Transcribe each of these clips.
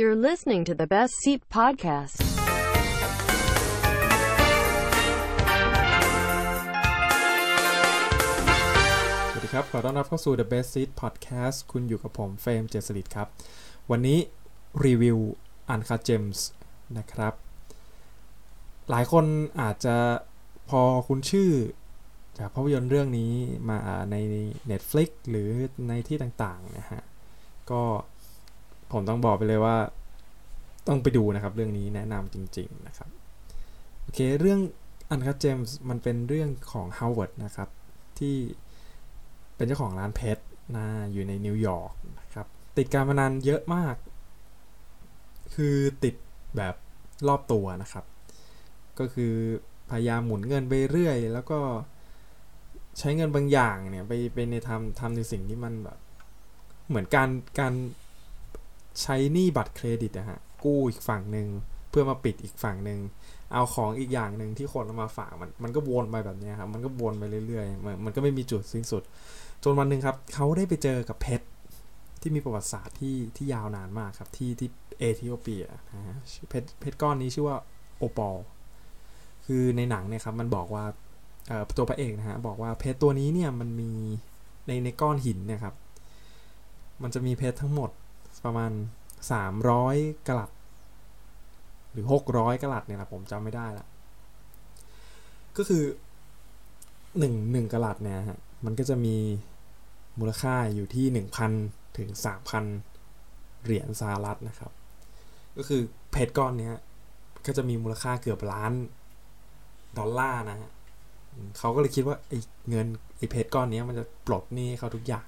You're listening to the Best Seat Podcast. สวัสดีครับ ขอต้อนรับเข้าสู่ The Best Seat Podcast คุณอยู่กับผมเฟรมเจสลิดครับ วันนี้รีวิวอันคาเจมส์นะครับ หลายคนอาจจะพอคุณชื่อ จากภาพยนตร์เรื่องนี้มาใน Netflix หรือในที่ต่างๆนะฮะ ก็ ผมต้องบอกไปเลยว่า ต้องไปดูนะครับ เรื่องนี้แนะนำจริง ๆ นะครับ โอเค เรื่องอันคาเจมส์มันเป็นเรื่องของ Howard นะครับ ที่เป็นเจ้าของร้านเพชรนะอยู่ในนิวยอร์กนะครับติดการพนันเยอะมาก คือติดแบบรอบตัวนะครับ ก็คือพยายามหมุนเงินไปเรื่อย แล้วก็ใช้เงินบางอย่างเนี่ยไปไปในทำทำในสิ่งที่มันแบบ เหมือนการการ ใช้หนี้บัตรเครดิตนะฮะกู้อีกฝั่งหนึ่งเพื่อมาปิดอีกฝั่งหนึ่งเอาของอีกอย่างหนึ่งที่คนเอามาฝากมันมันก็วนไปแบบนี้ครับมันก็วนไปเรื่อยๆมันมันก็ไม่มีจุดสิ้นสุดจนวันหนึ่งครับเขาได้ไปเจอกับเพชรที่มีประวัติศาสตร์ที่ที่ยาวนานมากครับที่ที่เอธิโอเปียนะฮะเพชรเพชรก้อนนี้ชื่อว่าโอปอลคือในหนังเนี่ยครับมันบอกว่าตัวพระเอกนะฮะบอกว่าเพชรตัวนี้เนี่ยมันมีในในก้อนหินนี่ยครับ มันจะมีเพชรทั้งหมด ประมาณ 300กะลัด หรือ 600กะลัดเนี่ยนะผมจำไม่ได้ละก็คือหนึ่งหนึ่งกะลัดเนี่ยฮะมันก็จะมีมูลค่าอยู่ที่ 1,000 ถึง 3,000 เหรียญสหรัฐนะครับ ก็คือเพชรก้อนเนี้ยก็จะมีมูลค่าเกือบล้านดอลลาร์นะฮะเขาก็เลยคิดว่าไอ้เงินไอ้เพชรก้อนนี้มันจะปลดหนี้ให้เขาทุกอย่าง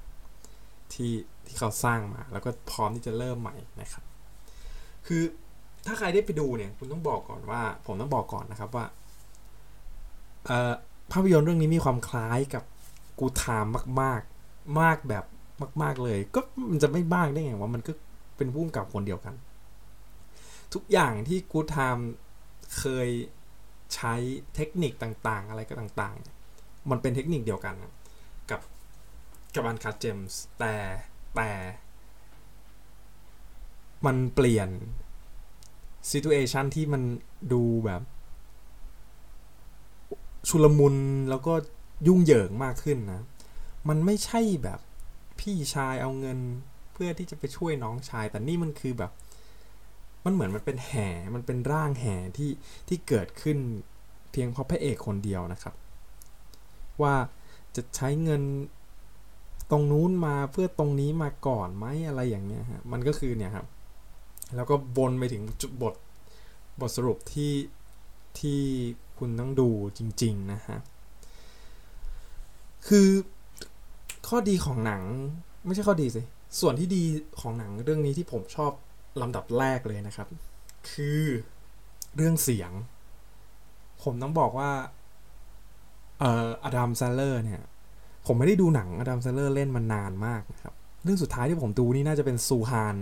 ที่ ที่เขาสร้างมา แล้วก็พร้อมที่จะเริ่มใหม่นะครับ คือถ้าใครได้ไปดูเนี่ย คุณต้องบอกก่อนว่า ผมต้องบอกก่อนนะครับว่าภาพยนตร์เรื่องนี้มีความคล้ายกับกูทามมาก ๆ มากแบบมาก ๆเลย ก็มันจะไม่บ้างได้ไงว่ามันก็เป็นผู้กำกับคนเดียวกัน ทุกอย่างที่กูทามเคยใช้เทคนิคต่างๆ อะไรก็ต่างๆ มันเป็นเทคนิคเดียวกัน กับกับ Uncut Gems แต่ แต่มันเปลี่ยน situation ที่มันดูแบบชุลมุนแล้วก็ยุ่งเหยิงมากขึ้นนะ มันไม่ใช่แบบพี่ชายเอาเงินเพื่อที่จะไปช่วยน้องชาย แต่นี่มันคือแบบ มันเหมือนมันเป็นแห่ มันเป็นร่างแห่ที่ที่เกิดขึ้นเพียงเพราะพระเอกคนเดียวนะครับ ว่าจะใช้เงิน ตรงนู้นมาเพื่อตรงนี้มาก่อนไหมอะไรอย่างเงี้ยฮะมันก็คือเนี่ยครับ แล้วก็วนไปถึงจุดบทบทสรุปที่ที่คุณต้องดูจริง ๆ นะฮะ คือข้อดีของหนังไม่ใช่ข้อดีสิ ส่วนที่ดีของหนังเรื่องนี้ที่ผมชอบลำดับแรกเลยนะครับ คือเรื่องเสียง ผมต้องบอกว่า เอ่อ Adam Sandler เนี่ย ผมไม่ได้ดูหนัง Adam Sandler เล่นมานานมากนะครับ เรื่องสุดท้ายที่ผมดูนี่น่าจะเป็น Zohan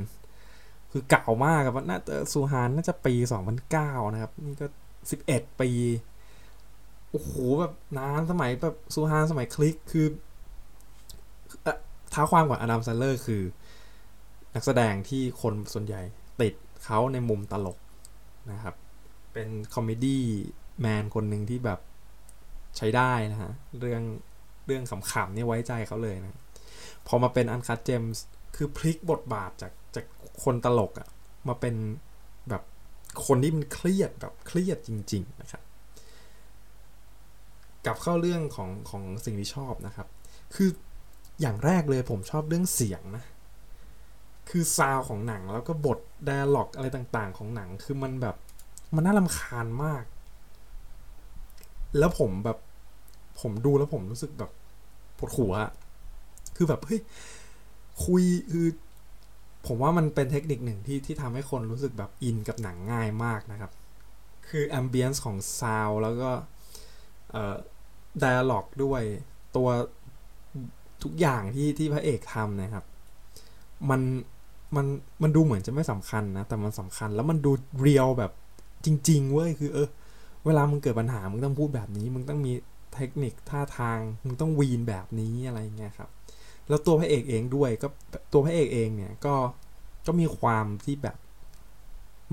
คือเก่ามากครับน่าจะ Zohan น่าจะปี 2009 นะครับ นี่ก็ 11 ปี โอ้โหแบบนานสมัยแบบ Zohan สมัยคลิกคือเท้าความก่อน Adam Sandler คือ นักแสดงที่คนส่วนใหญ่ติดเขาในมุมตลกนะครับ เป็น comedy man คนหนึ่งที่แบบใช้ได้นะฮะ เรื่อง เรื่องขำๆนี่ไว้ใจเขาเลยนะ พอมาเป็น Uncut Gems คือพลิกบทบาทจากจากคนตลกอะมาเป็นแบบคนที่มันเครียดแบบเครียดจริง ๆ นะครับ กลับเข้าเรื่องของของสิ่งที่ชอบนะครับ คืออย่างแรกเลยผมชอบเรื่องเสียงนะ คือซาวของหนังแล้วก็บท d ด a l ล็อกอะไรต่างๆ ของหนัง คือมันแบบมันน่ารำคาญมาก แล้วผมแบบ ผมดูแล้วผมรู้สึกแบบปวดหัวคือแบบเฮ้ยคุยคือผมว่ามันเป็นเทคนิคหนึ่งที่ที่ทำให้คนรู้สึกแบบอินกับหนังง่ายมากนะครับ คือ ambience ของซาวแล้วก็เอ่อ d ด a l ล็อกด้วยตัวทุกอย่างที่ที่พระเอกทำนะครับ มันมันมันดูเหมือนจะไม่สำคัญนะ แต่มันสำคัญแล้วมันดู real แบบจริง ๆ เว้ย คือเออ เวลามึงเกิดปัญหา มึงต้องพูดแบบนี้ มึงต้องมี เทคนิคท่าทางมึงต้องวีนแบบนี้อะไรเงี้ยครับ แล้วตัวพระเอกเองด้วยก็ตัวพระเอกเองเนี่ยก็ก็มีความที่แบบ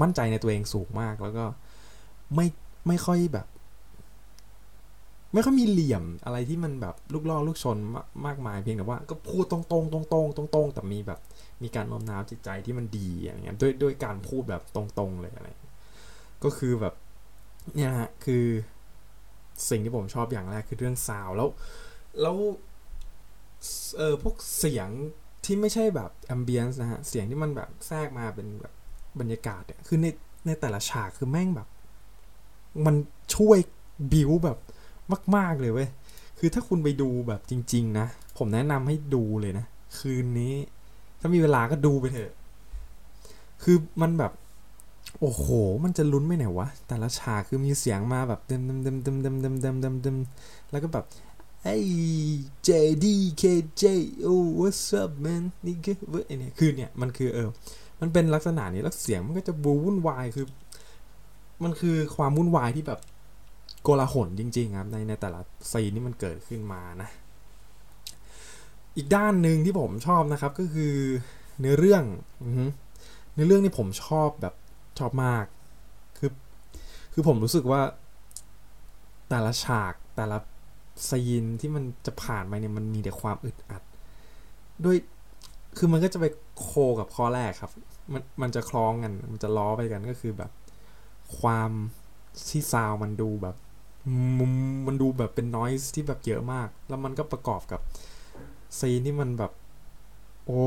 มั่นใจในตัวเองสูงมากแล้วก็ไม่ไม่ค่อยแบบ ไม่ค่อยมีเหลี่ยมอะไรที่มันแบบลูกล่อลูกชนมามากมายเพียงแต่ว่า ก็พูดตรงๆตรงๆตรงๆตรงๆแต่มีแบบ มีการโน้มน้าวจิตใจที่มันดีอะไรเงี้ยด้วยด้วยการพูดแบบตรงๆเลยอะไรก็คือแบบเนี่ยฮะคือ สิ่งที่ผมชอบอย่างแรกคือเรื่องซาวแล้วแล้วเออพวกเสียงที่ไม่ใช่แบบแอมเบียนส์นะฮะ เสียงที่มันแบบแทรกมาเป็นแบบบรรยากาศเนี่ย คือในในแต่ละฉากคือแม่งแบบ มันช่วยบิวแบบมาก ๆ เลยเว้ย คือถ้าคุณไปดูแบบจริง ๆ นะ ผมแนะนำให้ดูเลยนะ คืนนี้ ถ้ามีเวลาก็ดูไปเถอะ คือมันแบบ โอ้โห มันจะลุ้นไม่ไหนวะ แต่ละฉากคือมีเสียงมาแบบเดิมเดิมเดิมเดิมเดิมเดิมเดิมเดิมเดิมแล้วก็แบบไอ้ JD KJ oh what's up man นี่คือเนี่ยคือเนี่ย มันคือเออ มันเป็นลักษณะนี้แล้วเสียงมันก็จะบูวุ่นวายคือ มันคือความวุ่นวายที่แบบโกลาหลจริงๆครับในในแต่ละซีนที่มันเกิดขึ้นมานะ อีกด้านหนึ่งที่ผมชอบนะครับก็คือเนื้อเรื่องเนื้อเรื่องนี่ผมชอบแบบ ชอบมาก คือ คือผมรู้สึกว่า แต่ละฉากแต่ละซีนที่มันจะผ่านไปเนี่ยมันมีแต่ความอึดอัด ด้วย คือมันก็จะไปโคกับข้อแรกครับ มันมันจะคล้องกัน มันจะล้อไปกันก็คือแบบ ความที่ซาวมันดูแบบมุมมันดูแบบเป็นนอยส์ที่แบบเยอะมาก แล้วมันก็ประกอบกับซีนที่มันแบบ โอ้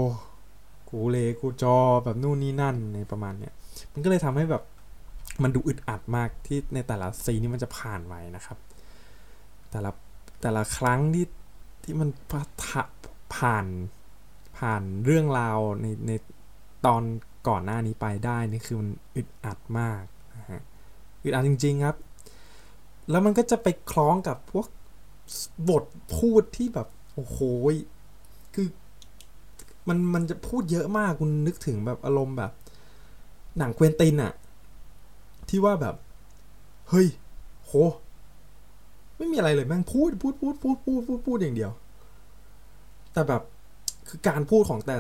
กูเลกูจอแบบนู่นนี่นั่นในประมาณเนี้ย มันก็เลยทำให้แบบมันดูอึดอัดมากที่ในแต่ละซีนที่มันจะผ่านไปนะครับ แต่ละแต่ละครั้งที่ที่มันผ่านผ่านเรื่องราวในในตอนก่อนหน้านี้ไปได้นี่คือมันอึดอัดมากนะฮะอึดอัดจริง ๆครับ แล้วมันก็จะไปคล้องกับพวกบทพูดที่แบบโอ้โหคือมันมันจะพูดเยอะมากคุณนึกถึงแบบอารมณ์แบบ หนังเควนตินอะที่ว่าแบบ เฮ้ย โห ไม่มีอะไรเลยแม่งพูดพูดพูดพูดพูดพูดพูดอย่างเดียว แต่แบบคือการพูดของแต่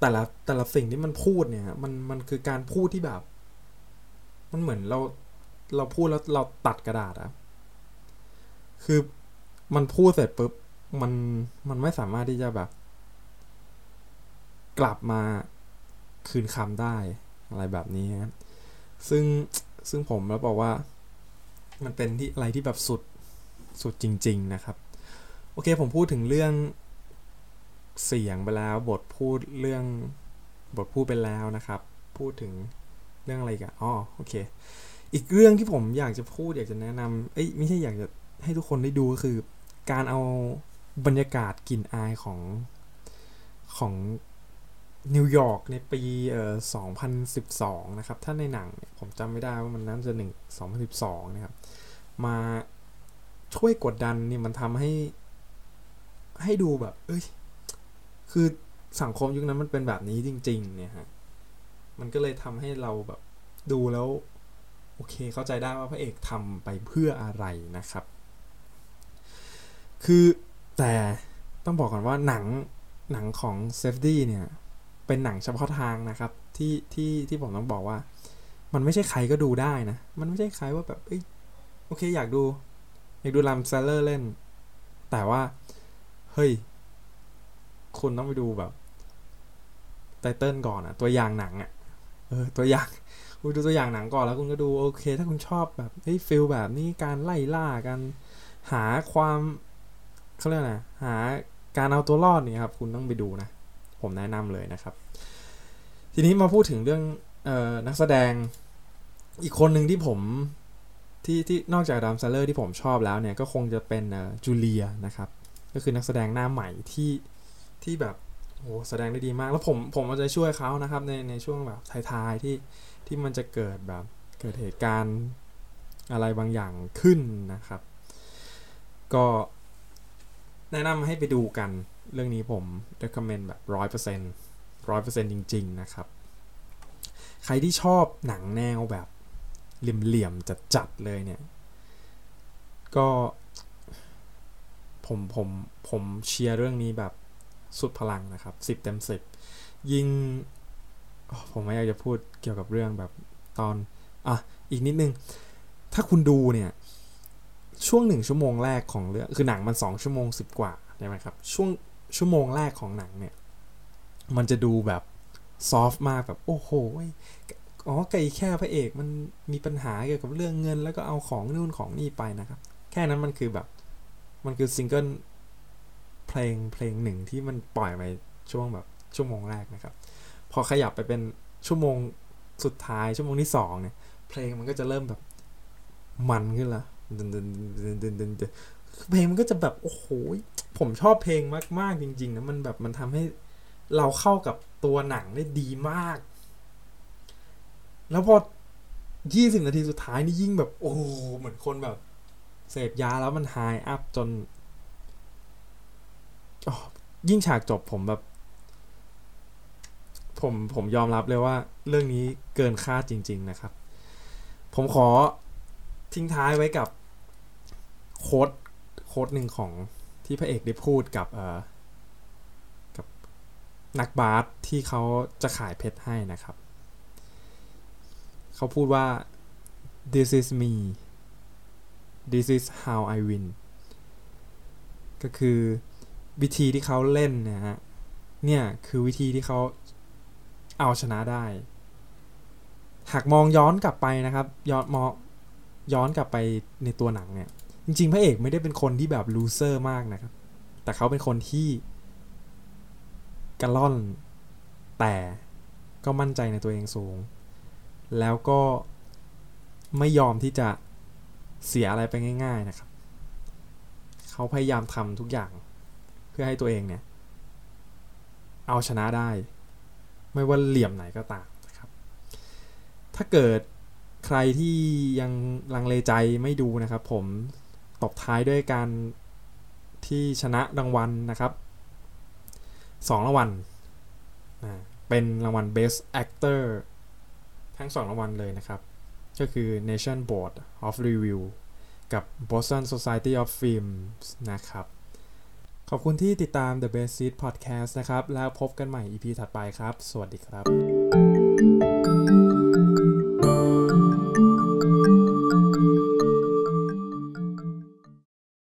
แต่ละแต่ละสิ่งที่มันพูดเนี่ย มันมันคือการพูดที่แบบ มันเหมือนเราเราพูดแล้วเราตัดกระดาษอะคือมันพูดเสร็จปุ๊บมันมันไม่สามารถที่จะแบบ กลับมาคืนคำได้ อะไรแบบนี้ครับซึ่งซึ่งผมแล้วบอกว่า มันเป็นที่อะไรที่แบบสุดสุดจริง ๆ นะครับ โอเคผมพูดถึงเรื่องเสียงไปแล้วบทพูดเรื่องบทพูดไปแล้วนะครับ พูดถึงเรื่องอะไรกันอ๋อโอเค อีกเรื่องที่ผมอยากจะพูดอยากจะแนะนำเอ้ยไม่ใช่อยากจะให้ทุกคนได้ดูก็คือ การเอาบรรยากาศกลิ่นอายของของ นิวยอร์กในปีเอ่อ2012 นะครับ ถ้าในหนังผมจำไม่ได้ว่ามันน่าจะหนึ่ง2012 นะครับ มาช่วยกดดันนี่มันทำให้ ให้ดูแบบ เอ้ย คือสังคมยุคนั้นมันเป็นแบบนี้จริง ๆ เนี่ยฮะ มันก็เลยทำให้เราแบบดูแล้ว โอเคเข้าใจได้ว่าพระเอกทำไปเพื่ออะไรนะครับ คือแต่ต้องบอกก่อนว่าหนังหนังของ Safdie เนี่ย เป็นหนังเฉพาะทางนะครับ ที่ที่ที่ผมต้องบอกว่า มันไม่ใช่ใครก็ดูได้นะ มันไม่ใช่ใครว่าแบบเอ้ยโอเคอยากดู อยากดู Adam Sandler เล่น แต่ว่า เฮ้ย คุณต้องไปดูแบบ title ก่อนอะตัวอย่างหนังอะเออตัวอย่างคุณดูตัวอย่างหนังก่อนแล้วคุณก็ดูโอเค ถ้าคุณชอบแบบเฮ้ย feel แบบนี้การไล่ล่ากันหาความเขาเรียกนะหาการเอาตัวรอดนี่ครับ คุณต้องไปดูนะ ผมแนะนำเลยนะครับ ทีนี้มาพูดถึงเรื่องออนักแสดงอีกคนหนึ่งที่ผมที่ที่นอกจากดามซัลเลอร์ที่ผมชอบแล้วเนี่ยก็คงจะเป็นจูเลียนะครับก็คือนักแสดงหน้าใหม่ที่ที่แบบโอ้แสดงได้ดีมาก แล้วผมผมจะช่วยเขานะครับในในช่วงแบบท้ายๆที่ที่มันจะเกิดแบบเกิดเหตุการณ์อะไรบางอย่างขึ้นนะครับ ก็แนะนำให้ไปดูกัน เรื่องนี้ผม recommend แบบร้อยเปอร์เซ็นต์ร้อยเปอร์เซ็นต์จริง ๆ นะครับ ใครที่ชอบหนังแนวแบบเหลี่ยมๆจัดๆเลยเนี่ย ก็ผมผมผมเชียร์เรื่องนี้แบบสุดพลังนะครับสิบเต็มสิบยิ่งผมไม่อยากจะพูดเกี่ยวกับเรื่องแบบตอน อะ อีกนิดนึง ถ้าคุณดูเนี่ย ช่วงหนึ่งชั่วโมงแรกของเรื่อง คือหนังมันสองชั่วโมงสิบกว่า ใช่ไหมครับ ช่วง ชั่วโมงแรกของหนังเนี่ย มันจะดูแบบ soft มากแบบโอ้โหอ๋อไก่แค่พระเอกมันมีปัญหาเกี่ยวกับเรื่องเงิน แล้วก็เอาของนู่นของนี่ไปนะครับ แค่นั้นมันคือแบบ มันคือซิงเกิลเพลงเพลงหนึ่งที่มันปล่อยไปช่วงแบบชั่วโมงแรกนะครับ พอขยับไปเป็นชั่วโมงสุดท้ายชั่วโมงที่สองเนี่ย เพลงมันก็จะเริ่มแบบมันขึ้นละ เพลงมันก็จะแบบโอ้โหผมชอบเพลงมาก ๆ จริง ๆ นะ มันแบบมันทำให้เราเข้ากับตัวหนังได้ดีมาก แล้วพอยี่สิบนาทีสุดท้ายนี่ยิ่งแบบ โอ้เหมือนคนแบบ เสพยาแล้วมันไฮอัพจนยิ่งฉากจบผมแบบ ผมผมยอมรับเลยว่า เรื่องนี้เกินคาดจริง ๆ นะครับ ผมขอทิ้งท้ายไว้กับโค้ด ค้ดหนึ่งของที่พระเอกได้พูดกับเอ่อกับนักบาสที่เขาจะขายเพชรให้นะครับ เขาพูดว่า this is me this is how I win ก็คือวิธีที่เขาเล่นนะฮะ เนี่ยคือวิธีที่เขาเอาชนะได้ หากมองย้อนกลับไปนะครับ ย้อนมองย้อนกลับไปในตัวหนังเนี่ย จริงๆ พระเอกไม่ได้เป็นคนที่แบบลูเซอร์มากนะครับ แต่เขาเป็นคนที่กระล่อน แต่ก็มั่นใจในตัวเองสูง แล้วก็ไม่ยอมที่จะเสียอะไรไปง่าย ๆนะครับ เขาพยายามทำทุกอย่างเพื่อให้ตัวเองเนี่ย เอาชนะได้ ไม่ว่าเหลี่ยมไหนก็ตามนะครับ ถ้าเกิดใครที่ยังลังเลใจไม่ดูนะครับ ผม ตบท้ายด้วยการที่ชนะรางวัลนะครับสองรางวัลเป็นรางวัล Best Actor ทั้งสองรางวัลเลยนะครับ ก็คือ Nation Board of Review กับ Boston Society of Films นะครับ ขอบคุณที่ติดตาม The Best Seat Podcast นะครับ แล้วพบกันใหม่ EP ถัดไปครับ สวัสดีครับ